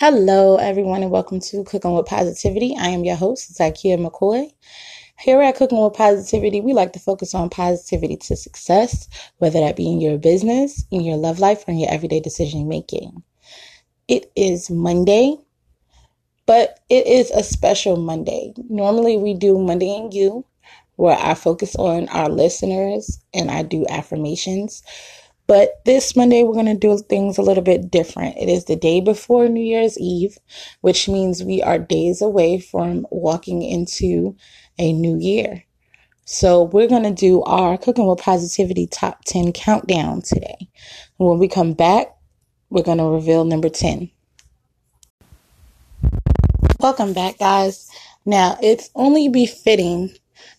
Hello, everyone, and welcome to Cooking with Positivity. I am your host, Zykia McCoy. Here at Cooking with Positivity, we like to focus on positivity to success, whether that be in your business, in your love life, or in your everyday decision making. It is Monday, but it is a special Monday. Normally, we do Monday and You, where I focus on our listeners and I do affirmations. But this Monday, we're going to do things a little bit different. It is the day before New Year's Eve, which means we are days away from walking into a new year. So, we're going to do our Cooking with Positivity top 10 countdown today. When we come back, we're going to reveal number 10. Welcome back, guys. Now, it's only befitting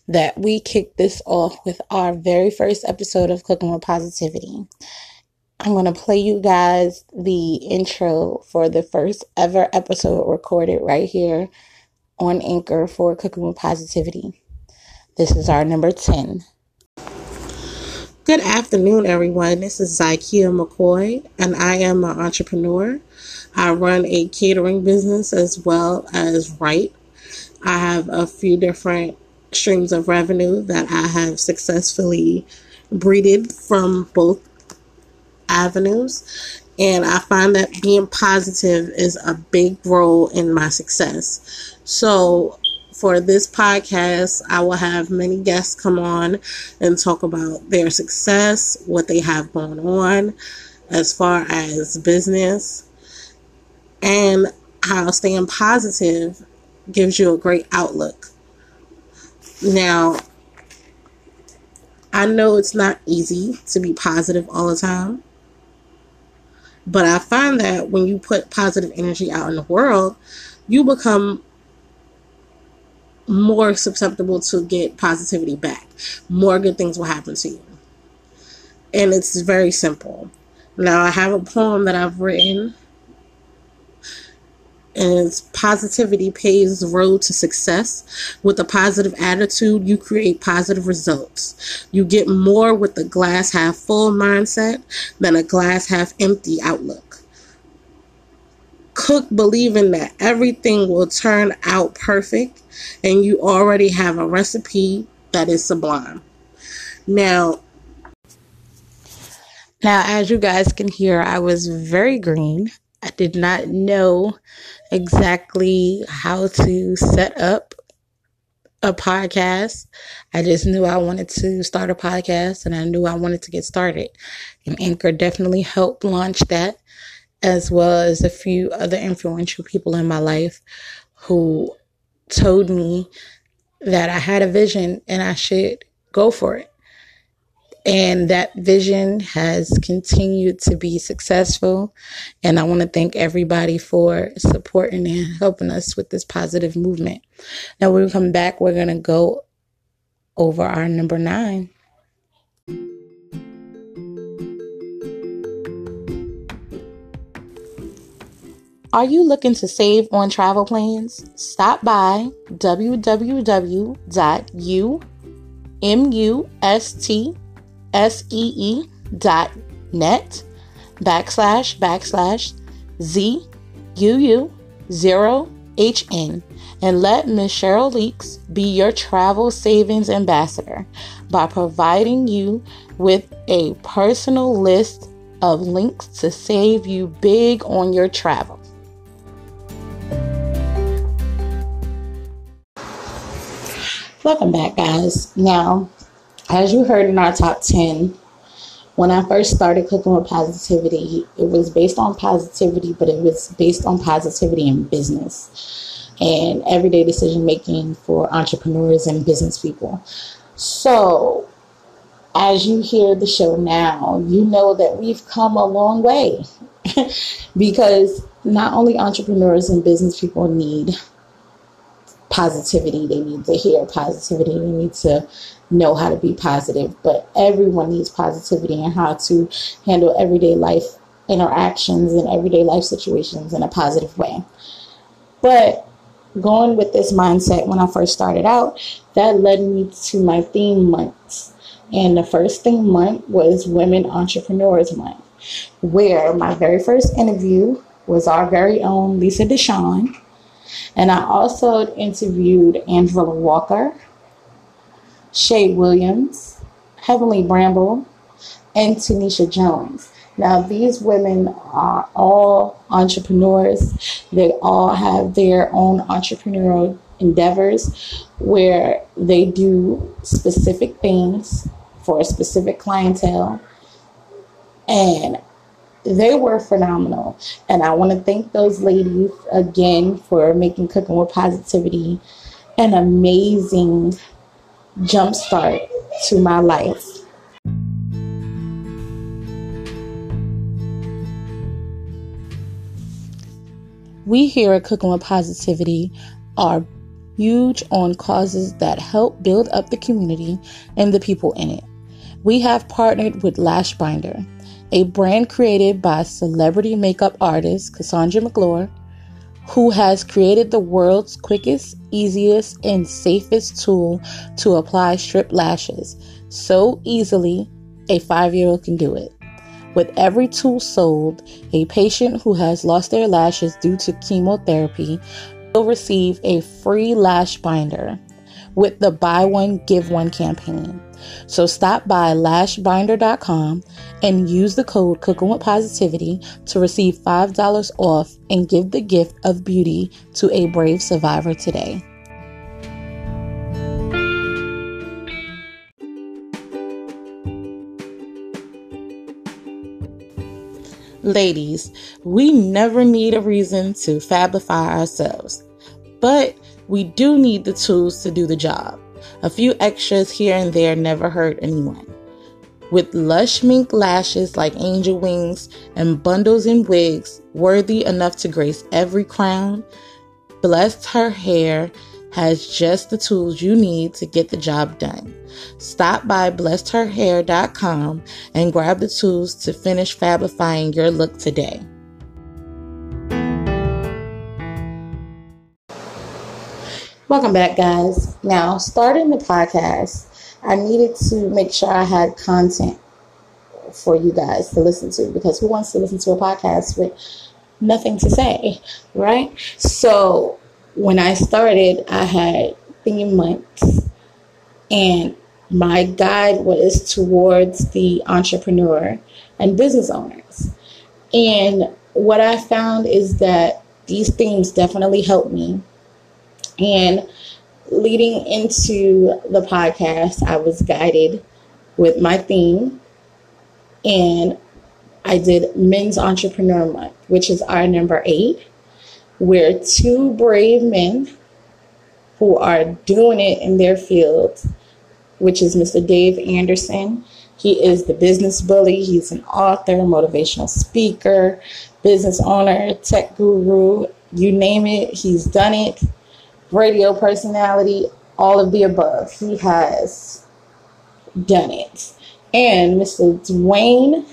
that we kick this off with our very first episode of Cooking with Positivity. I'm going to play you guys the intro for the first ever episode recorded right here on Anchor for Cooking with Positivity. This is our number 10. Good afternoon, everyone. This is Zykia McCoy, and I am an entrepreneur. I run a catering business as well as write. I have a few different streams of revenue that I have successfully breeded from both avenues. And I find that being positive is a big role in my success. So, for this podcast, I will have many guests come on and talk about their success, what they have going on as far as business, and how staying positive gives you a great outlook. Now, I know it's not easy to be positive all the time, but I find that when you put positive energy out in the world, you become more susceptible to get positivity back. More good things will happen to you. And it's very simple. Now, I have a poem that I've written and positivity paves the road to success. With a positive attitude, you create positive results. You get more with a glass half full mindset than a glass half empty outlook. Cook believing that everything will turn out perfect and you already have a recipe that is sublime. Now, now as you guys can hear, I was very green. I did not know exactly how to set up a podcast. I just knew I wanted to start a podcast and I knew I wanted to get started. And Anchor definitely helped launch that, as well as a few other influential people in my life who told me that I had a vision and I should go for it. And that vision has continued to be successful. And I want to thank everybody for supporting and helping us with this positive movement. Now, when we come back, we're going to go over our number nine. Are you looking to save on travel plans? Stop by www.umust S-E-E dot net backslash backslash Z U U zero H N and let Ms. Cheryl Leeks be your travel savings ambassador by providing you with a personal list of links to save you big on your travel. Welcome back, guys. Now, as you heard in our top 10, when I first started cooking with positivity, it was based on positivity, but it was based on positivity in business and everyday decision making for entrepreneurs and business people. So, as you hear the show now, you know that we've come a long way because not only entrepreneurs and business people need positivity, they need to hear positivity, they need to know how to be positive, but everyone needs positivity and how to handle everyday life interactions and everyday life situations in a positive way. But going with this mindset when I first started out, that led me to my theme months. And the first theme month was Women Entrepreneurs Month, where my very first interview was our very own Lisa Deshawn. And I also interviewed Angela Walker, Shay Williams, Heavenly Bramble, and Tanisha Jones. Now, these women are all entrepreneurs. They all have their own entrepreneurial endeavors where they do specific things for a specific clientele. And they were phenomenal. And I want to thank those ladies again for making Cooking with Positivity an amazing jumpstart to my life. We here at Cooking with Positivity are huge on causes that help build up the community and the people in it. We have partnered with Lash Binder, a brand created by celebrity makeup artist Cassandra McClure, who has created the world's quickest, easiest, and safest tool to apply strip lashes so easily a five year old can do it. With every tool sold, a patient who has lost their lashes due to chemotherapy will receive a free lash binder with the buy one, give one campaign. So stop by lashbinder.com and use the code Cooking with Positivity to receive $5 off and give the gift of beauty to a brave survivor today. Ladies, we never need a reason to fabify ourselves, but we do need the tools to do the job. A few extras here and there never hurt anyone. With lush mink lashes like angel wings and bundles and wigs worthy enough to grace every crown, blessed her hair has just the tools you need to get the job done. Stop by blessedherhair.com and grab the tools to finish fabifying your look today. Welcome back, guys. Now, starting the podcast, I needed to make sure I had content for you guys to listen to because who wants to listen to a podcast with nothing to say, right? So, when I started, I had theme months, and my guide was towards the entrepreneur and business owners. And what I found is that these themes definitely helped me. And leading into the podcast, I was guided with my theme, and I did Men's Entrepreneur Month, which is our number eight where two brave men who are doing it in their field, which is Mr. Dave Anderson. He is the business bully. He's an author, motivational speaker, business owner, tech guru, you name it, he's done it. Radio personality, all of the above. He has done it. And Mr. Dwayne,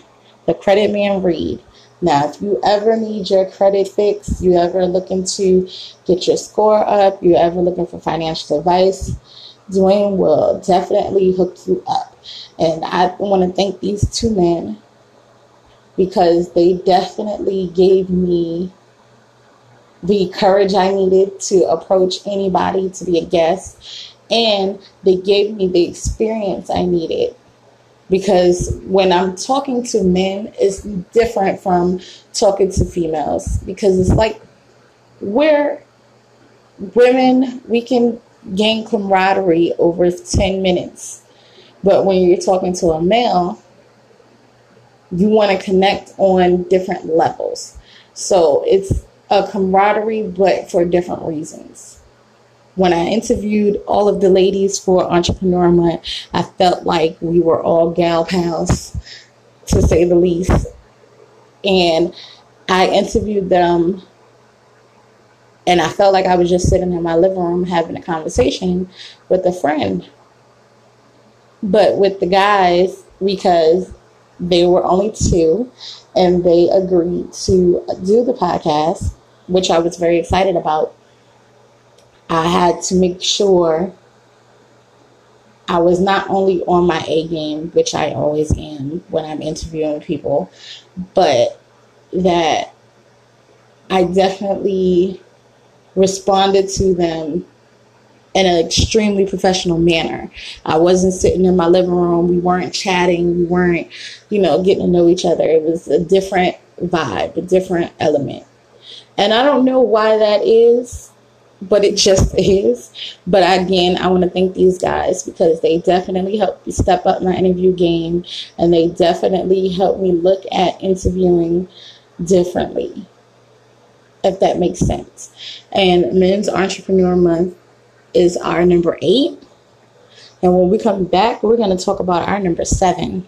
the credit man Reed. Now, if you ever need your credit fixed, you ever looking to get your score up, you ever looking for financial advice, Dwayne will definitely hook you up. And I want to thank these two men because they definitely gave me the courage I needed to approach anybody to be a guest. And they gave me the experience I needed because when I'm talking to men, it's different from talking to females because it's like we're women, we can gain camaraderie over 10 minutes. But when you're talking to a male, you want to connect on different levels. So it's a camaraderie, but for different reasons when I interviewed all of the ladies for Entrepreneur Month, I felt like we were all gal pals, to say the least. And I interviewed them, and I felt like I was just sitting in my living room having a conversation with a friend. But with the guys, because they were only two, and they agreed to do the podcast, which I was very excited about I had to make sure I was not only on my A game, which I always am when I'm interviewing people, but that I definitely responded to them in an extremely professional manner. I wasn't sitting in my living room. We weren't chatting. We weren't, you know, getting to know each other. It was a different vibe, a different element. And I don't know why that is, but it just is. But again, I want to thank these guys because they definitely helped me step up my interview game and they definitely helped me look at interviewing differently, if that makes sense. And Men's Entrepreneur Month is our number eight. And when we come back, we're going to talk about our number seven.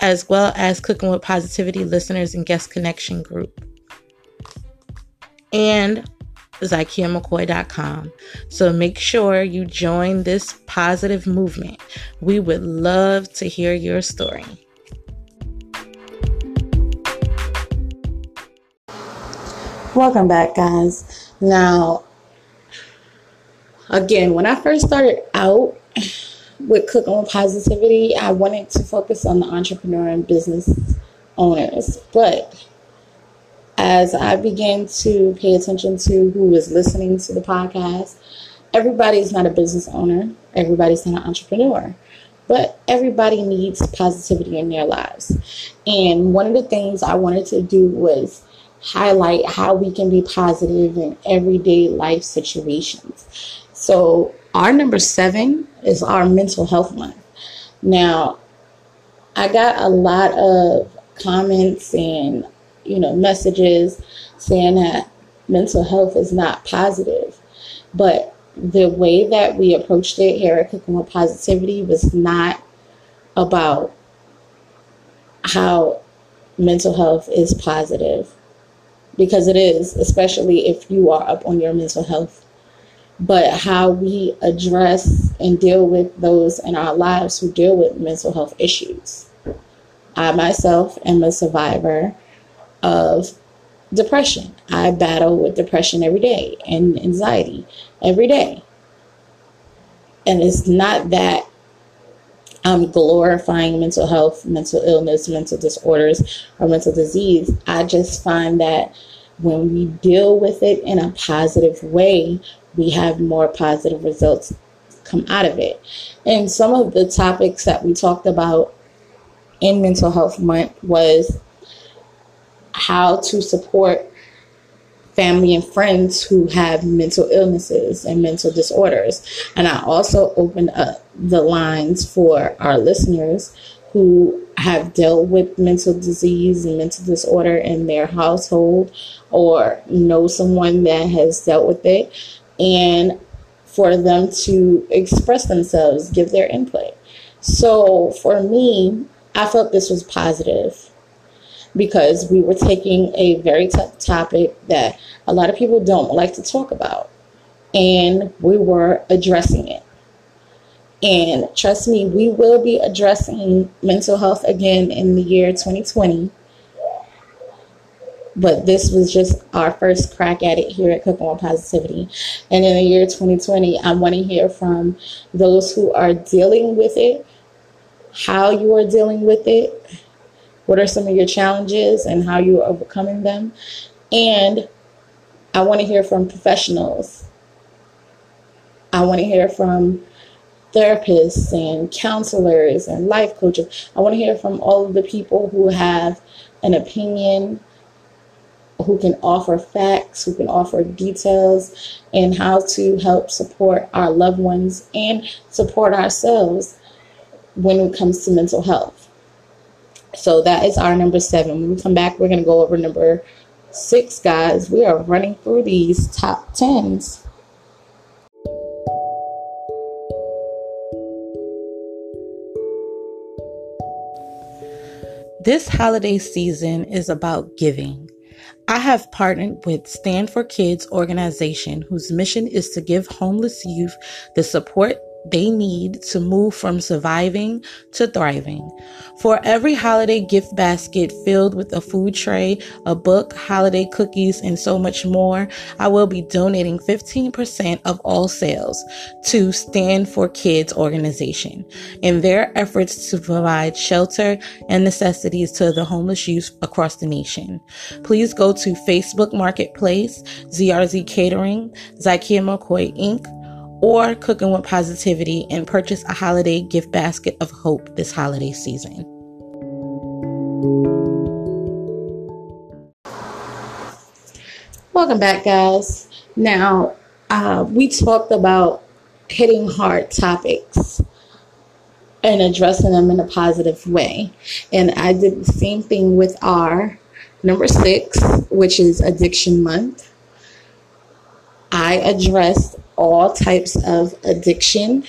as well as Cooking with Positivity listeners and guest connection group. And ZykiaMcCoy.com. So make sure you join this positive movement. We would love to hear your story. Welcome back, guys. Now, again, when I first started out with Cooking with Positivity, I wanted to focus on the entrepreneur and business owners. But as I began to pay attention to who was listening to the podcast, everybody's not a business owner, everybody's not an entrepreneur but everybody needs positivity in their lives. And one of the things I wanted to do was highlight how we can be positive in everyday life situations. So, our number seven is our mental health month. Now, I got a lot of comments and you know messages saying that mental health is not positive, but the way that we approached it here at Cooking with Positivity was not about how mental health is positive because it is, especially if you are up on your mental health. But how we address and deal with those in our lives who deal with mental health issues. I myself am a survivor of depression. I battle with depression every day and anxiety every day. And it's not that I'm glorifying mental health, mental illness, mental disorders, or mental disease. I just find that when we deal with it in a positive way, we have more positive results come out of it. And some of the topics that we talked about in Mental Health Month was how to support family and friends who have mental illnesses and mental disorders. And I also opened up the lines for our listeners who have dealt with mental disease and mental disorder in their household or know someone that has dealt with it and for them to express themselves, give their input. So for me, I felt this was positive because we were taking a very tough topic that a lot of people don't like to talk about. And we were addressing it. And trust me, we will be addressing mental health again in the year 2020. But this was just our first crack at it here at Cooking with Positivity. And in the year 2020, I want to hear from those who are dealing with it, how you are dealing with it, what are some of your challenges and how you are overcoming them. And I want to hear from professionals. I want to hear from therapists and counselors and life coaches. I want to hear from all of the people who have an opinion, who can offer facts, who can offer details, and how to help support our loved ones and support ourselves when it comes to mental health. So that is our number seven. When we come back, we're going to go over number six, guys. We are running through these top tens. This holiday season is about giving. I have partnered with Stand for Kids organization whose mission is to give homeless youth the support they need to move from surviving to thriving. For every holiday gift basket filled with a food tray, a book, holiday cookies, and so much more, I will be donating 15% of all sales to Stand for Kids organization in their efforts to provide shelter and necessities to the homeless youth across the nation. Please go to Facebook Marketplace, ZRZ Catering, Zykia McCoy Inc., or Cooking with Positivity and purchase a holiday gift basket of hope this holiday season. Welcome back, guys. Now, uh, we talked about hitting hard topics and addressing them in a positive way. And I did the same thing with our number six, which is Addiction Month. I addressed all types of addiction,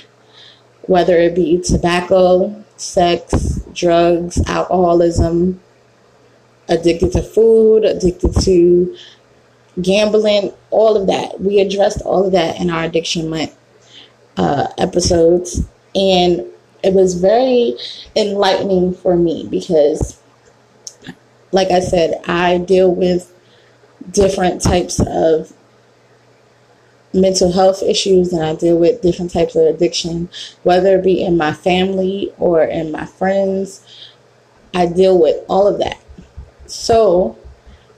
whether it be tobacco, sex, drugs, alcoholism, addicted to food, addicted to gambling, all of that. We addressed all of that in our addiction month uh, episodes, and it was very enlightening for me because, like I said, I deal with different types of mental health issues and I deal with different types of addiction, whether it be in my family or in my friends. I deal with all of that. So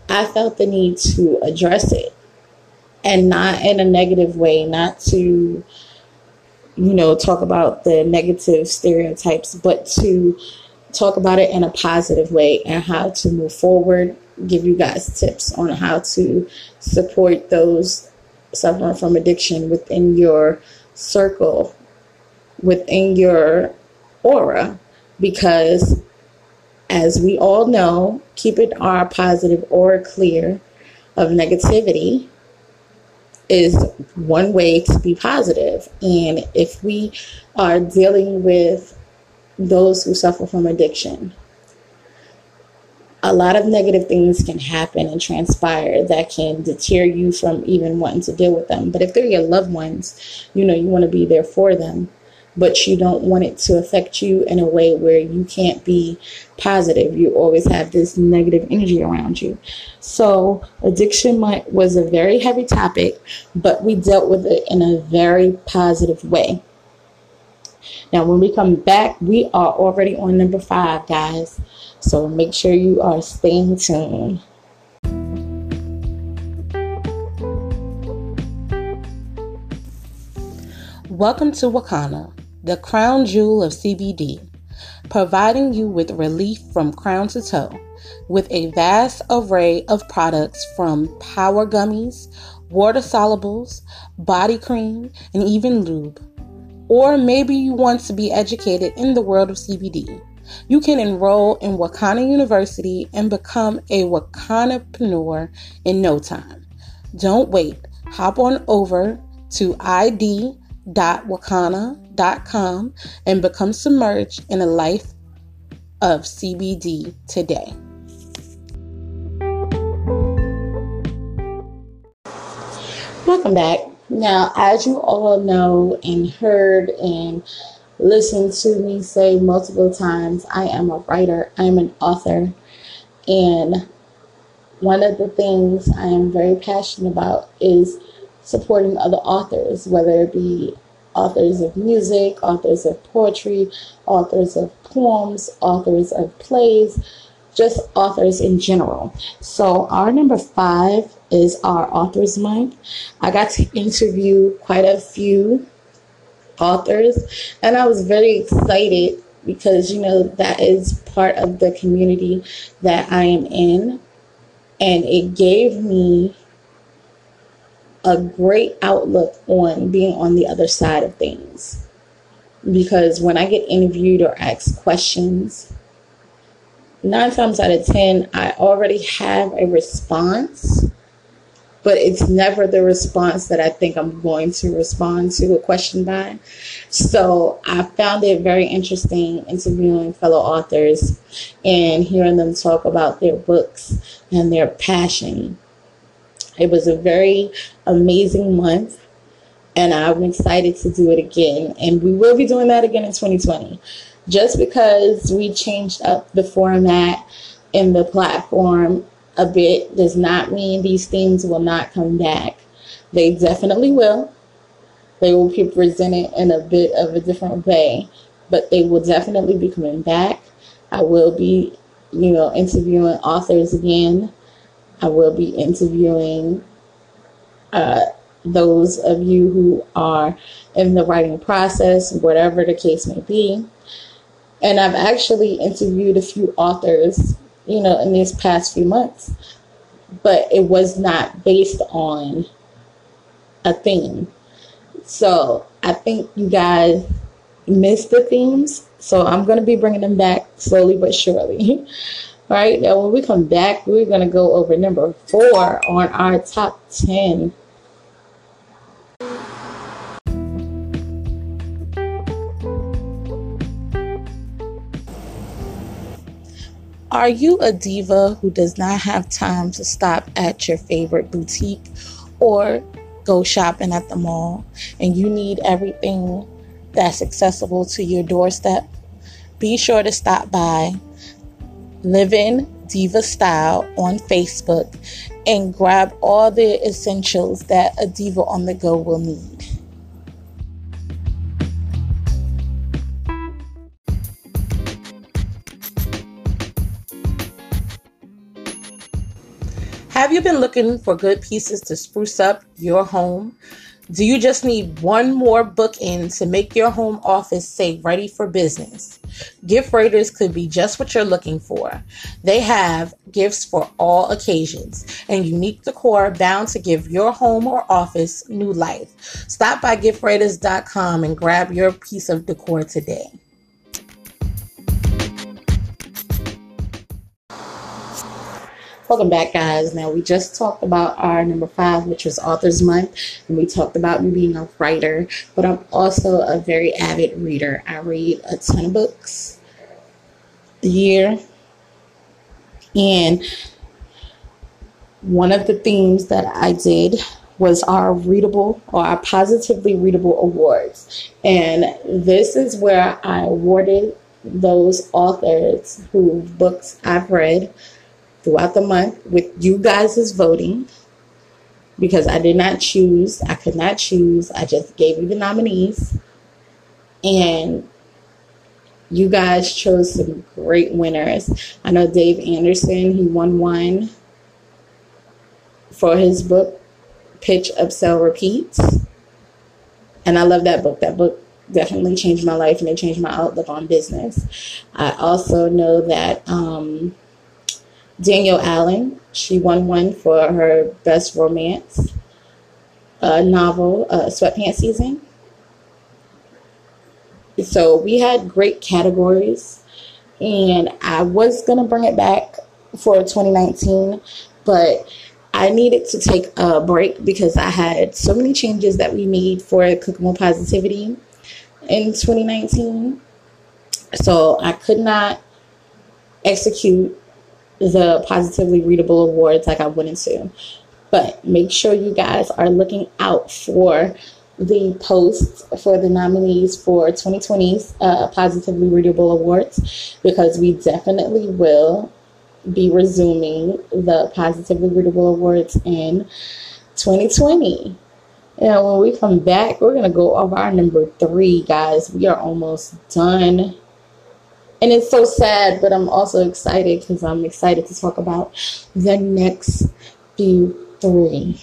I felt the need to address it and not in a negative way, not to, you know, talk about the negative stereotypes, but to talk about it in a positive way and how to move forward, give you guys tips on how to support those suffering from addiction within your circle, within your aura, because as we all know, keeping our positive aura clear of negativity is one way to be positive. And if we are dealing with those who suffer from addiction, a lot of negative things can happen and transpire that can deter you from even wanting to deal with them. But if they're your loved ones, you know, you want to be there for them, but you don't want it to affect you in a way where you can't be positive. You always have this negative energy around you. So, addiction was a very heavy topic, but we dealt with it in a very positive way. Now, when we come back, we are already on number five, guys. So make sure you are staying tuned. Welcome to Wakana, the crown jewel of CBD, providing you with relief from crown to toe with a vast array of products from power gummies, water solubles, body cream, and even lube. Or maybe you want to be educated in the world of CBD you can enroll in Wakana University and become a Wakanapreneur in no time. Don't wait. Hop on over to id.wakana.com and become submerged in a life of CBD today. Welcome back. Now, as you all know and heard and listened to me say multiple times, I am a writer, I am an author. And one of the things I am very passionate about is supporting other authors, whether it be authors of music, authors of poetry, authors of poems, authors of plays, just authors in general. So, our number five is our Authors Month. I got to interview quite a few authors. And I was very excited because, you know, that is part of the community that I am in. And it gave me a great outlook on being on the other side of things. Because when I get interviewed or asked questions, nine times out of ten, I already have a response but it's never the response that I think I'm going to respond to a question by. So I found it very interesting interviewing fellow authors and hearing them talk about their books and their passion. It was a very amazing month and I'm excited to do it again. And we will be doing that again in 2020. Just because we changed up the format and the platform a bit does not mean these things will not come back. They definitely will. They will be presented in a bit of a different way, but they will definitely be coming back. I will be, you know, interviewing authors again. I will be interviewing uh, those of you who are in the writing process, whatever the case may be. And I've actually interviewed a few authors, you know, in these past few months, but it was not based on a theme. So I think you guys missed the themes. So I'm going to be bringing them back slowly but surely. All right, now when we come back, we're going to go over number four on our top 10 Are you a diva who does not have time to stop at your favorite boutique or go shopping at the mall and you need everything that's accessible to your doorstep? Be sure to stop by Living Diva Style on Facebook and grab all the essentials that a diva on the go will need. You been looking for good pieces to spruce up your home? Do you just need one more bookend to make your home office say ready for business? Gift Raiders could be just what you're looking for. They have gifts for all occasions and unique decor bound to give your home or office new life. Stop by giftraiders.com and grab your piece of decor today. Welcome back, guys. Now, we just talked about our number five, which was Authors Month, and we talked about me being a writer, but I'm also a very avid reader. I read a ton of books a year, and one of the themes that I did was our readable or our positively readable awards. And this is where I awarded those authors whose books I've read throughout the month with you guys' voting because I did not choose. I could not choose. I just gave you the nominees. And you guys chose some great winners. I know Dave Anderson, he won one for his book, Pitch, Upsell, Repeats. And I love that book. That book definitely changed my life and it changed my outlook on business. I also know that um, Danielle Allen. She won one for her best romance uh, novel, uh, Sweatpants Season. So we had great categories, and I was gonna bring it back for 2019, but I needed to take a break because I had so many changes that we made for Cooking Positivity in 2019. So I could not execute the Positively Readable Awards like I wanted to. But make sure you guys are looking out for the posts for the nominees for 2020's uh, Positively Readable Awards because we definitely will be resuming the Positively Readable Awards in 2020. And when we come back, we're going to go over our number three, guys. We are almost done and it's so sad, but I'm also excited because I'm excited to talk about the next few three.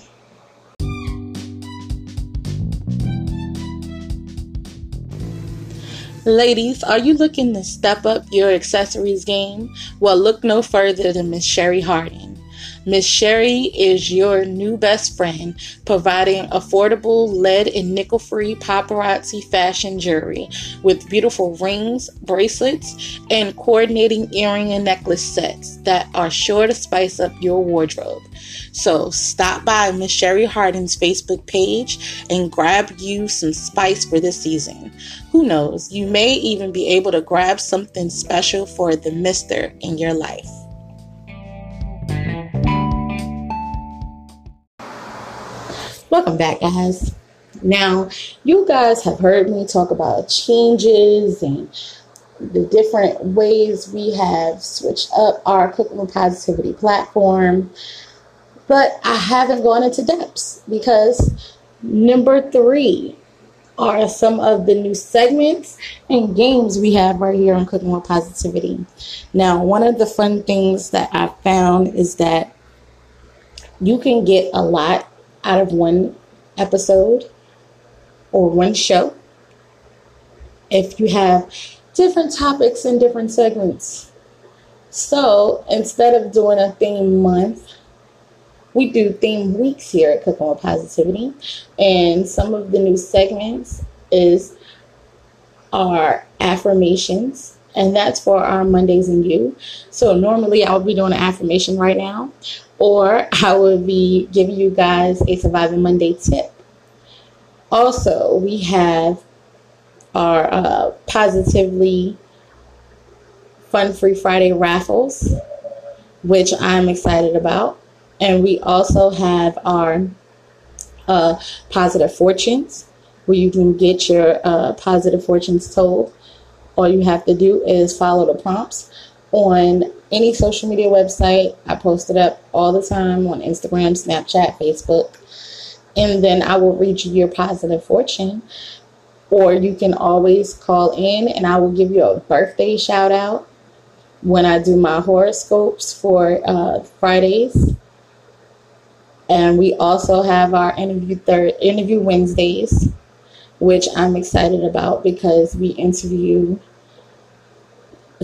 Ladies, are you looking to step up your accessories game? Well, look no further than Miss Sherry Harding. Miss Sherry is your new best friend, providing affordable lead and nickel free paparazzi fashion jewelry with beautiful rings, bracelets, and coordinating earring and necklace sets that are sure to spice up your wardrobe. So stop by Miss Sherry Hardin's Facebook page and grab you some spice for this season. Who knows, you may even be able to grab something special for the mister in your life. Welcome back, guys. Now, you guys have heard me talk about changes and the different ways we have switched up our Cooking with Positivity platform. But I haven't gone into depths because number three are some of the new segments and games we have right here on Cooking with Positivity. Now, one of the fun things that I found is that you can get a lot out of one episode or one show if you have different topics and different segments. So instead of doing a theme month, we do theme weeks here at Cooking with Positivity. And some of the new segments is our affirmations, and that's for our Mondays and you. So normally I would be doing an affirmation right now, or I would be giving you guys a Surviving Monday tip. Also, we have our uh, Positively Fun Free Friday raffles, which I'm excited about. And we also have our uh, positive fortunes, where you can get your uh, positive fortunes told. All you have to do is follow the prompts on any social media website. I post it up all the time on Instagram, Snapchat, Facebook. And then I will read you your positive fortune. Or you can always call in and I will give you a birthday shout out when I do my horoscopes for uh, Fridays. And we also have our interview third interview Wednesdays, which I'm excited about because we interview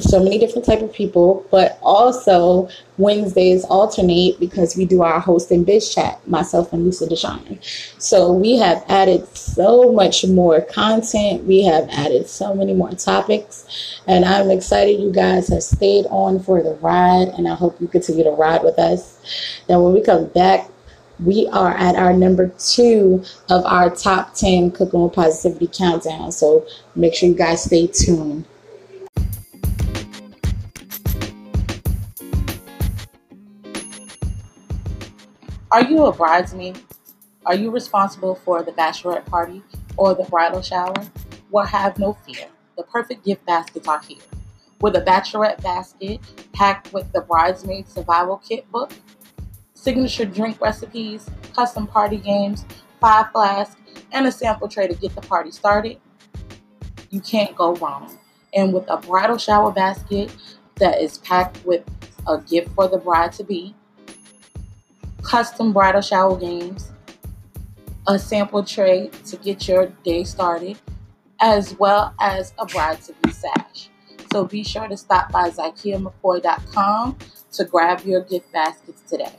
so many different type of people, but also Wednesdays alternate because we do our host and biz chat, myself and Lisa Deshawn. So we have added so much more content. We have added so many more topics, and I'm excited you guys have stayed on for the ride, and I hope you continue to ride with us. Now, when we come back, we are at our number two of our top 10 cooking with positivity countdown. So make sure you guys stay tuned. Are you a bridesmaid? Are you responsible for the bachelorette party or the bridal shower? Well, have no fear. The perfect gift baskets are here. With a bachelorette basket packed with the bridesmaid survival kit book, signature drink recipes, custom party games, five flasks, and a sample tray to get the party started, you can't go wrong. And with a bridal shower basket that is packed with a gift for the bride to be, custom bridal shower games, a sample tray to get your day started, as well as a bride to be sash. So be sure to stop by ZykiaMcCoy.com to grab your gift baskets today.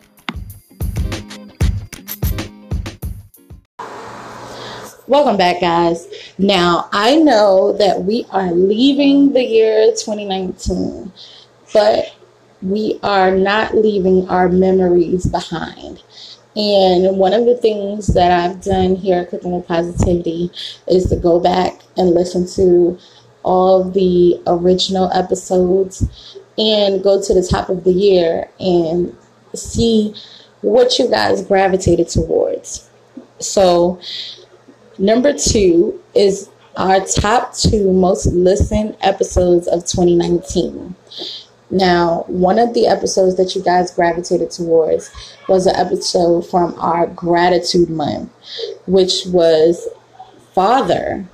Welcome back, guys. Now, I know that we are leaving the year 2019, but we are not leaving our memories behind. And one of the things that I've done here at Cooking with Positivity is to go back and listen to all the original episodes and go to the top of the year and see what you guys gravitated towards. So, number two is our top two most listened episodes of 2019. Now, one of the episodes that you guys gravitated towards was an episode from our gratitude month, which was Father.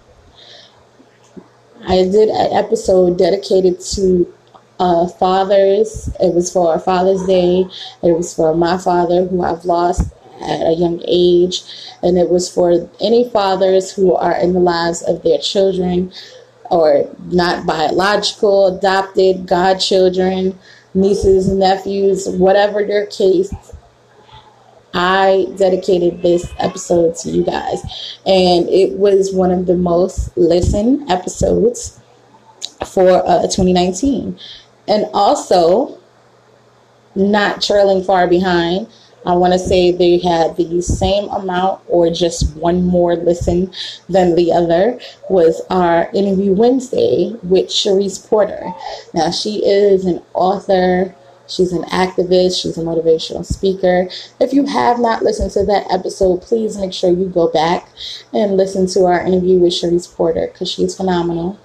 I did an episode dedicated to uh, fathers. It was for Father's Day. It was for my father, who I've lost at a young age. And it was for any fathers who are in the lives of their children or not biological, adopted, godchildren, nieces, nephews, whatever your case, I dedicated this episode to you guys, and it was one of the most listened episodes for uh, 2019. And also, not trailing far behind, I want to say they had the same amount or just one more listen than the other was our interview Wednesday with Cherise Porter. Now, she is an author. She's an activist. She's a motivational speaker. If you have not listened to that episode, please make sure you go back and listen to our interview with Cherise Porter because she's phenomenal.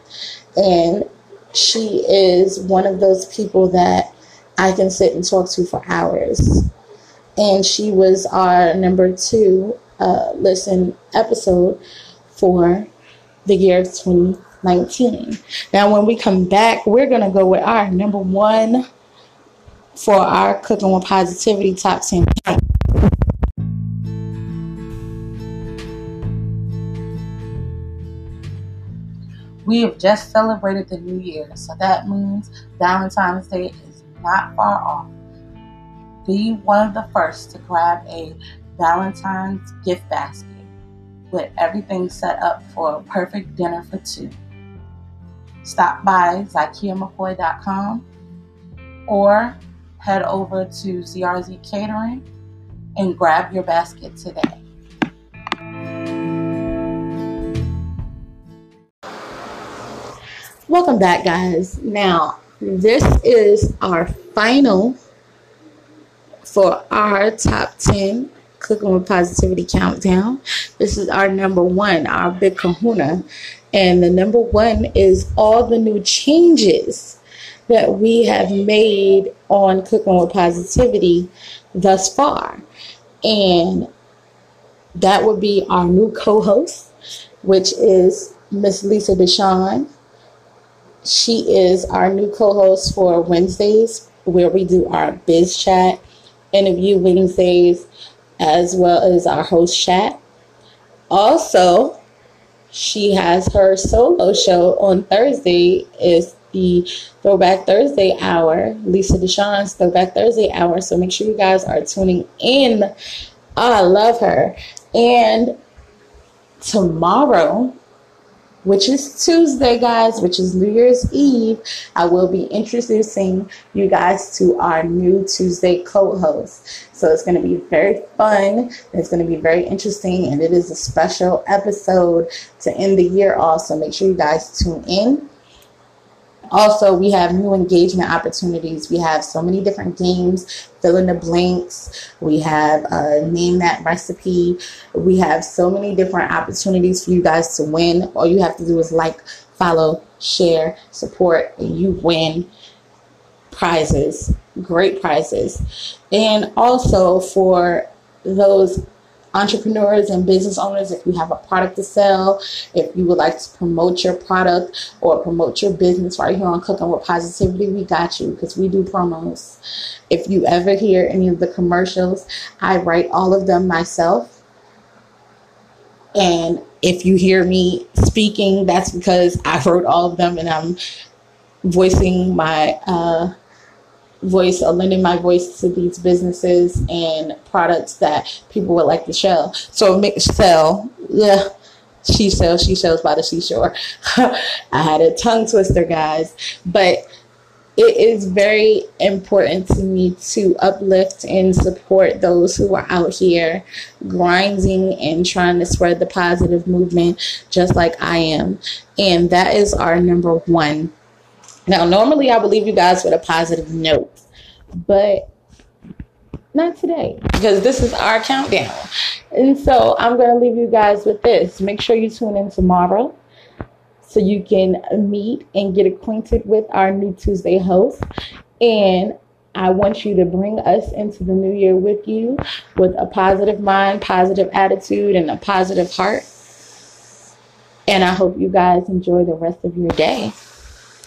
And she is one of those people that I can sit and talk to for hours and she was our number two uh, listen episode for the year 2019. Now, when we come back, we're going to go with our number one for our Cooking with Positivity top 10. We have just celebrated the new year, so that means Valentine's Day is not far off be one of the first to grab a Valentine's gift basket with everything set up for a perfect dinner for two. Stop by ZykiaMcCoy.com or head over to ZRZ Catering and grab your basket today. Welcome back, guys. Now, this is our final for our top 10 Cooking with Positivity Countdown. This is our number one, our big kahuna. And the number one is all the new changes that we have made on Cooking with Positivity thus far. And that would be our new co host, which is Miss Lisa Deshawn. She is our new co host for Wednesdays, where we do our biz chat interview Wednesdays as well as our host chat. Also, she has her solo show on Thursday is the Throwback Thursday hour, Lisa Deshawn's Throwback Thursday hour. So make sure you guys are tuning in. I love her. And tomorrow, which is Tuesday, guys, which is New Year's Eve, I will be introducing you guys to our new Tuesday co host. So it's going to be very fun. It's going to be very interesting, and it is a special episode to end the year off. So make sure you guys tune in. Also, we have new engagement opportunities. We have so many different games, fill in the blanks. We have uh, name that recipe. We have so many different opportunities for you guys to win. All you have to do is like, follow, share, support, and you win prizes, great prizes. And also for those entrepreneurs and business owners, if you have a product to sell, if you would like to promote your product or promote your business right here on Cooking with Positivity, we got you because we do promos. If you ever hear any of the commercials, I write all of them myself. And if you hear me speaking, that's because I wrote all of them and I'm voicing my uh, voice or lending my voice to these businesses and products that people would like to sell. So sell, yeah. She sells, she sells by the seashore. I had a tongue twister, guys. But it is very important to me to uplift and support those who are out here grinding and trying to spread the positive movement just like I am. And that is our number one now, normally I would leave you guys with a positive note, but not today because this is our countdown. And so I'm going to leave you guys with this. Make sure you tune in tomorrow so you can meet and get acquainted with our new Tuesday host. And I want you to bring us into the new year with you with a positive mind, positive attitude, and a positive heart. And I hope you guys enjoy the rest of your day.